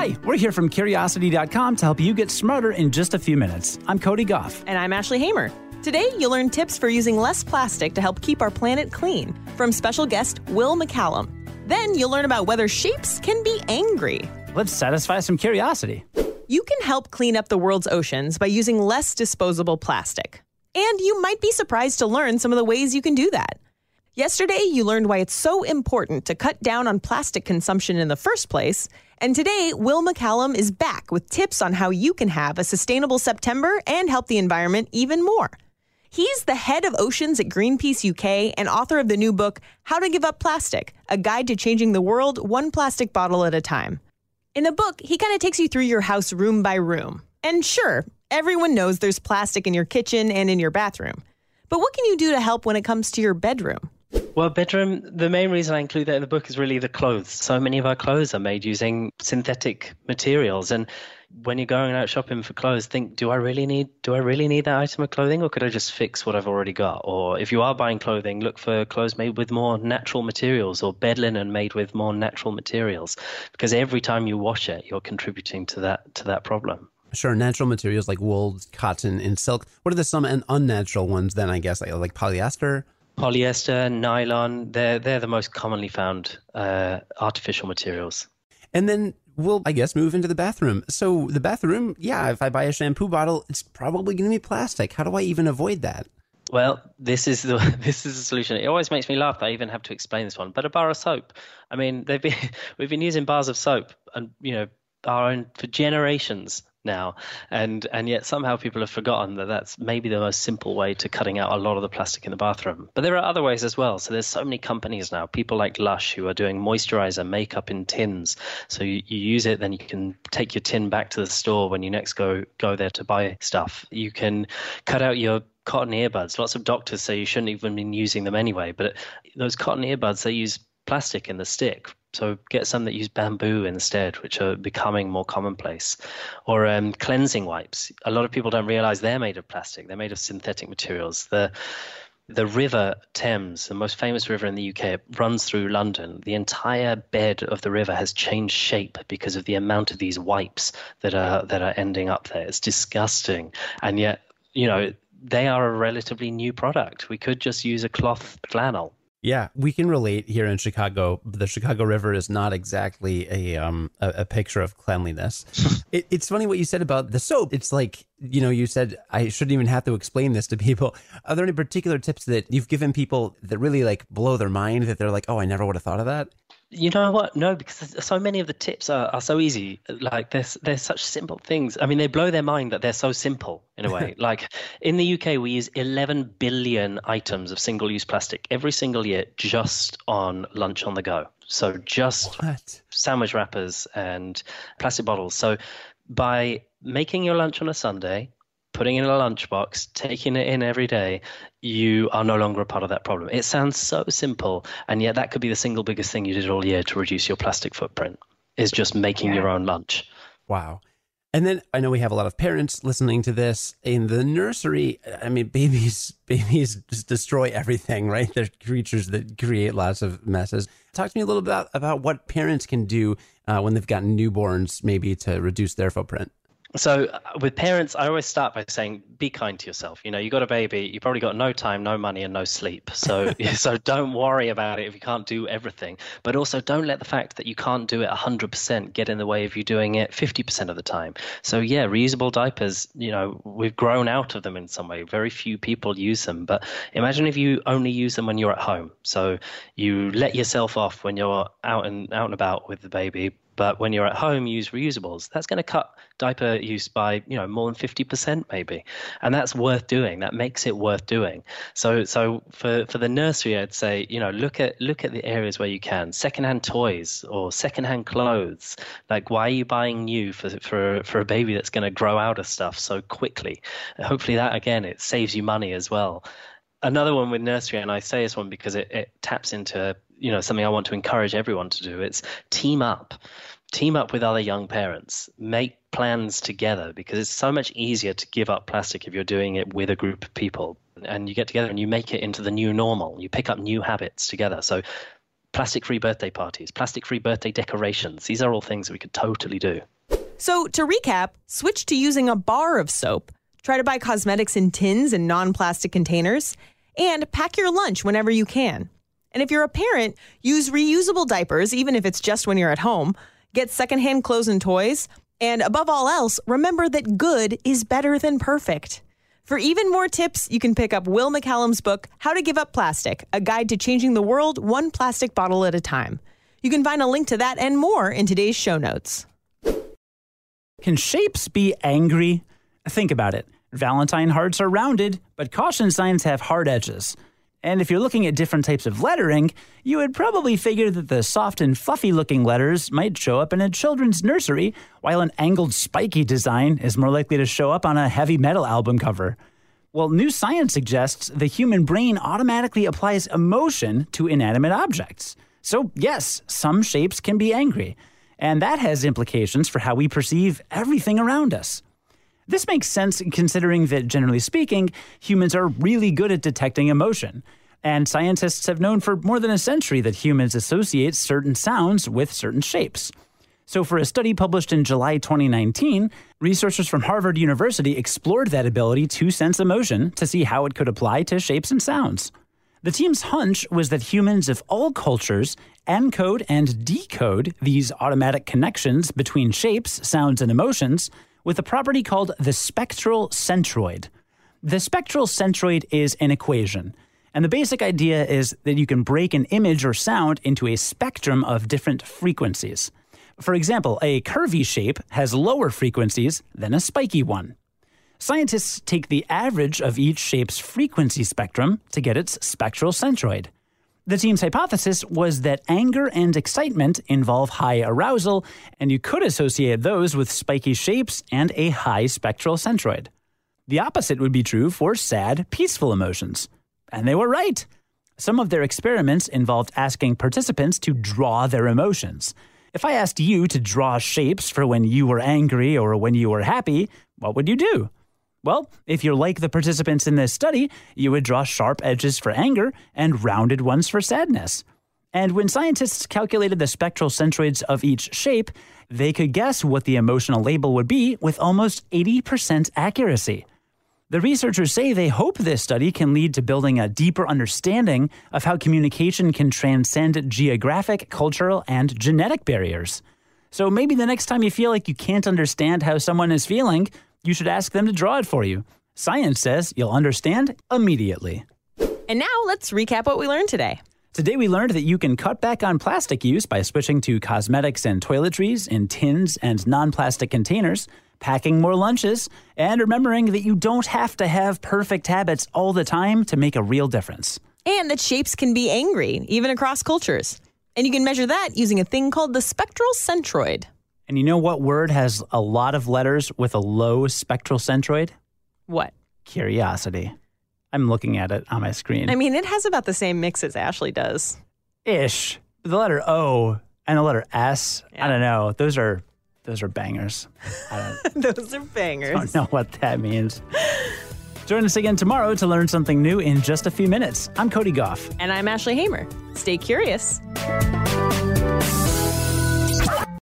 Hi, we're here from Curiosity.com to help you get smarter in just a few minutes. I'm Cody Gough. And I'm Ashley Hamer. Today, you'll learn tips for using less plastic to help keep our planet clean from special guest Will McCallum. Then, you'll learn about whether shapes can be angry. Let's satisfy some curiosity. You can help clean up the world's oceans by using less disposable plastic. And you might be surprised to learn some of the ways you can do that. Yesterday, you learned why it's so important to cut down on plastic consumption in the first place. And today, Will McCallum is back with tips on how you can have a sustainable September and help the environment even more. He's the head of oceans at Greenpeace UK and author of the new book, How to Give Up Plastic A Guide to Changing the World One Plastic Bottle at a Time. In the book, he kind of takes you through your house room by room. And sure, everyone knows there's plastic in your kitchen and in your bathroom. But what can you do to help when it comes to your bedroom? Well, bedroom, the main reason I include that in the book is really the clothes. So many of our clothes are made using synthetic materials. And when you're going out shopping for clothes, think, do I really need do I really need that item of clothing or could I just fix what I've already got? Or if you are buying clothing, look for clothes made with more natural materials or bed linen made with more natural materials. Because every time you wash it, you're contributing to that to that problem. Sure, natural materials like wool, cotton, and silk. What are the some and unnatural ones then? I guess like, like polyester polyester, nylon, they're, they're the most commonly found uh, artificial materials. And then we'll, I guess, move into the bathroom. So, the bathroom, yeah, if I buy a shampoo bottle, it's probably going to be plastic. How do I even avoid that? Well, this is the this is the solution. It always makes me laugh. I even have to explain this one. But a bar of soap. I mean, they've been we've been using bars of soap and you know our own for generations now. And and yet somehow people have forgotten that that's maybe the most simple way to cutting out a lot of the plastic in the bathroom. But there are other ways as well. So there's so many companies now people like Lush who are doing moisturizer makeup in tins. So you, you use it then you can take your tin back to the store when you next go go there to buy stuff. You can cut out your cotton earbuds. Lots of doctors say you shouldn't even be using them anyway but those cotton earbuds they use plastic in the stick so get some that use bamboo instead, which are becoming more commonplace. Or um, cleansing wipes. A lot of people don't realize they're made of plastic. They're made of synthetic materials. The the River Thames, the most famous river in the UK, runs through London. The entire bed of the river has changed shape because of the amount of these wipes that are that are ending up there. It's disgusting, and yet you know they are a relatively new product. We could just use a cloth flannel yeah, we can relate here in Chicago. The Chicago River is not exactly a um a, a picture of cleanliness. it, it's funny what you said about the soap. It's like you know you said I shouldn't even have to explain this to people. Are there any particular tips that you've given people that really like blow their mind that they're like, oh, I never would have thought of that? You know what? No, because so many of the tips are, are so easy. Like they're, they're such simple things. I mean, they blow their mind that they're so simple in a way. like in the UK, we use 11 billion items of single use plastic every single year just on lunch on the go. So just what? sandwich wrappers and plastic bottles. So by making your lunch on a Sunday, putting in a lunchbox, taking it in every day, you are no longer a part of that problem. It sounds so simple, and yet that could be the single biggest thing you did all year to reduce your plastic footprint is just making yeah. your own lunch. Wow. And then I know we have a lot of parents listening to this in the nursery. I mean, babies, babies just destroy everything, right? They're creatures that create lots of messes. Talk to me a little bit about, about what parents can do uh, when they've got newborns, maybe to reduce their footprint so uh, with parents i always start by saying be kind to yourself. You know you got a baby you probably got no time no money and no sleep. So so don't worry about it if you can't do everything. But also don't let the fact that you can't do it 100% get in the way of you doing it 50% of the time. So yeah reusable diapers you know we've grown out of them in some way. Very few people use them. But imagine if you only use them when you're at home. So you let yourself off when you're out and out and about with the baby but when you're at home, use reusables. That's going to cut diaper use by you know more than fifty percent maybe, and that's worth doing. That makes it worth doing. So so for for the nursery, I'd say you know look at look at the areas where you can secondhand toys or secondhand clothes. Like why are you buying new for for for a baby that's going to grow out of stuff so quickly? Hopefully that again it saves you money as well another one with nursery, and I say this one because it, it taps into you know something I want to encourage everyone to do. It's team up team up with other young parents, make plans together because it's so much easier to give up plastic if you're doing it with a group of people. And you get together and you make it into the new normal. You pick up new habits together. So plastic free birthday parties, plastic free birthday decorations. These are all things that we could totally do. So, to recap, switch to using a bar of soap, try to buy cosmetics in tins and non plastic containers, and pack your lunch whenever you can. And if you're a parent, use reusable diapers, even if it's just when you're at home, get secondhand clothes and toys, and above all else, remember that good is better than perfect. For even more tips, you can pick up Will McCallum's book, How to Give Up Plastic A Guide to Changing the World One Plastic Bottle at a Time. You can find a link to that and more in today's show notes. Can shapes be angry? Think about it. Valentine hearts are rounded, but caution signs have hard edges. And if you're looking at different types of lettering, you would probably figure that the soft and fluffy looking letters might show up in a children's nursery, while an angled, spiky design is more likely to show up on a heavy metal album cover. Well, new science suggests the human brain automatically applies emotion to inanimate objects. So, yes, some shapes can be angry, and that has implications for how we perceive everything around us. This makes sense considering that, generally speaking, humans are really good at detecting emotion. And scientists have known for more than a century that humans associate certain sounds with certain shapes. So, for a study published in July 2019, researchers from Harvard University explored that ability to sense emotion to see how it could apply to shapes and sounds. The team's hunch was that humans of all cultures encode and decode these automatic connections between shapes, sounds, and emotions with a property called the spectral centroid. The spectral centroid is an equation, and the basic idea is that you can break an image or sound into a spectrum of different frequencies. For example, a curvy shape has lower frequencies than a spiky one. Scientists take the average of each shape's frequency spectrum to get its spectral centroid. The team's hypothesis was that anger and excitement involve high arousal, and you could associate those with spiky shapes and a high spectral centroid. The opposite would be true for sad, peaceful emotions. And they were right. Some of their experiments involved asking participants to draw their emotions. If I asked you to draw shapes for when you were angry or when you were happy, what would you do? Well, if you're like the participants in this study, you would draw sharp edges for anger and rounded ones for sadness. And when scientists calculated the spectral centroids of each shape, they could guess what the emotional label would be with almost 80% accuracy. The researchers say they hope this study can lead to building a deeper understanding of how communication can transcend geographic, cultural, and genetic barriers. So maybe the next time you feel like you can't understand how someone is feeling, you should ask them to draw it for you. Science says you'll understand immediately. And now let's recap what we learned today. Today, we learned that you can cut back on plastic use by switching to cosmetics and toiletries in tins and non plastic containers, packing more lunches, and remembering that you don't have to have perfect habits all the time to make a real difference. And that shapes can be angry, even across cultures. And you can measure that using a thing called the spectral centroid. And you know what word has a lot of letters with a low spectral centroid? What? Curiosity. I'm looking at it on my screen. I mean, it has about the same mix as Ashley does. Ish. The letter O and the letter S. Yeah. I don't know. Those are those are bangers. I don't, Those are bangers. I don't know what that means. Join us again tomorrow to learn something new in just a few minutes. I'm Cody Gough. And I'm Ashley Hamer. Stay curious.